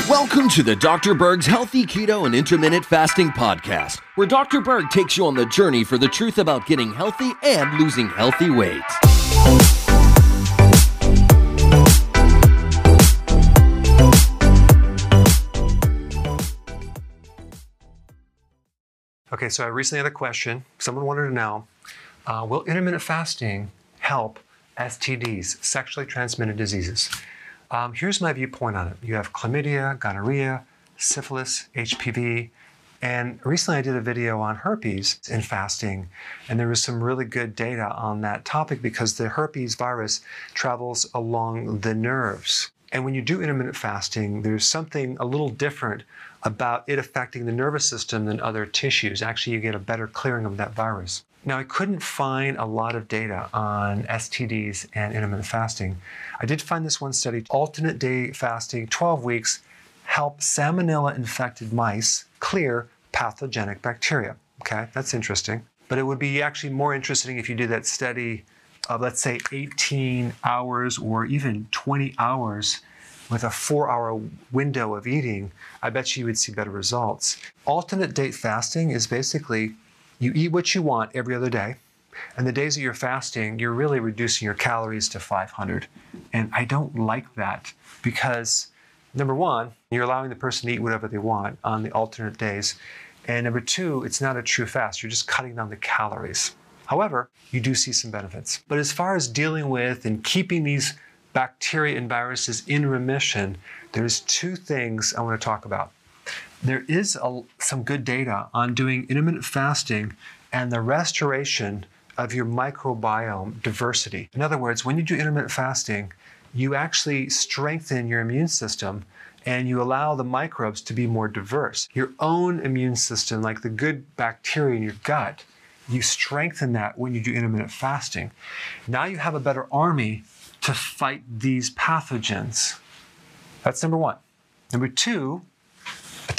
Welcome to the Dr. Berg's Healthy Keto and Intermittent Fasting Podcast, where Dr. Berg takes you on the journey for the truth about getting healthy and losing healthy weight. Okay, so I recently had a question. Someone wanted to know uh, Will intermittent fasting help STDs, sexually transmitted diseases? Um, here's my viewpoint on it. You have chlamydia, gonorrhea, syphilis, HPV, and recently I did a video on herpes and fasting, and there was some really good data on that topic because the herpes virus travels along the nerves. And when you do intermittent fasting, there's something a little different about it affecting the nervous system than other tissues. Actually, you get a better clearing of that virus. Now, I couldn't find a lot of data on STDs and intermittent fasting. I did find this one study alternate day fasting, 12 weeks, help salmonella infected mice clear pathogenic bacteria. Okay, that's interesting. But it would be actually more interesting if you did that study of, let's say, 18 hours or even 20 hours with a four hour window of eating. I bet you would see better results. Alternate date fasting is basically you eat what you want every other day. And the days that you're fasting, you're really reducing your calories to 500. And I don't like that because, number one, you're allowing the person to eat whatever they want on the alternate days. And number two, it's not a true fast. You're just cutting down the calories. However, you do see some benefits. But as far as dealing with and keeping these bacteria and viruses in remission, there's two things I want to talk about there is a, some good data on doing intermittent fasting and the restoration of your microbiome diversity. In other words, when you do intermittent fasting, you actually strengthen your immune system and you allow the microbes to be more diverse. Your own immune system, like the good bacteria in your gut, you strengthen that when you do intermittent fasting. Now you have a better army to fight these pathogens. That's number one. Number two,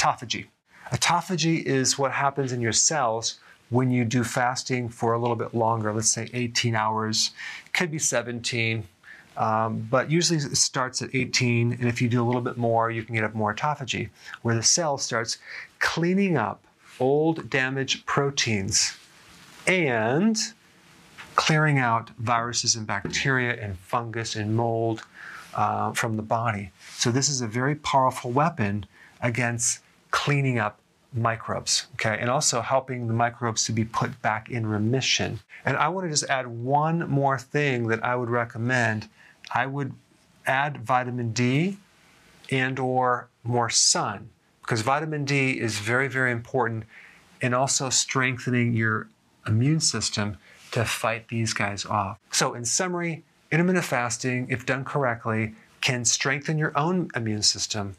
autophagy. Autophagy is what happens in your cells when you do fasting for a little bit longer, let's say 18 hours, could be 17, um, but usually it starts at 18, and if you do a little bit more, you can get up more autophagy, where the cell starts cleaning up old damaged proteins and clearing out viruses and bacteria and fungus and mold uh, from the body. So this is a very powerful weapon against cleaning up microbes, okay, and also helping the microbes to be put back in remission. And I want to just add one more thing that I would recommend. I would add vitamin D and or more sun because vitamin D is very very important in also strengthening your immune system to fight these guys off. So in summary, intermittent fasting if done correctly can strengthen your own immune system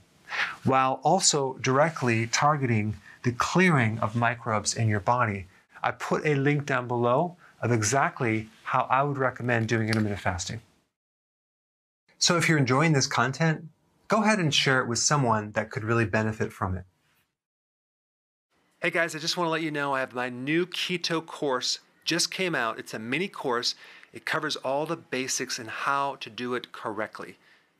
while also directly targeting the clearing of microbes in your body. I put a link down below of exactly how I would recommend doing intermittent fasting. So if you're enjoying this content, go ahead and share it with someone that could really benefit from it. Hey guys, I just want to let you know I have my new keto course just came out. It's a mini course. It covers all the basics and how to do it correctly.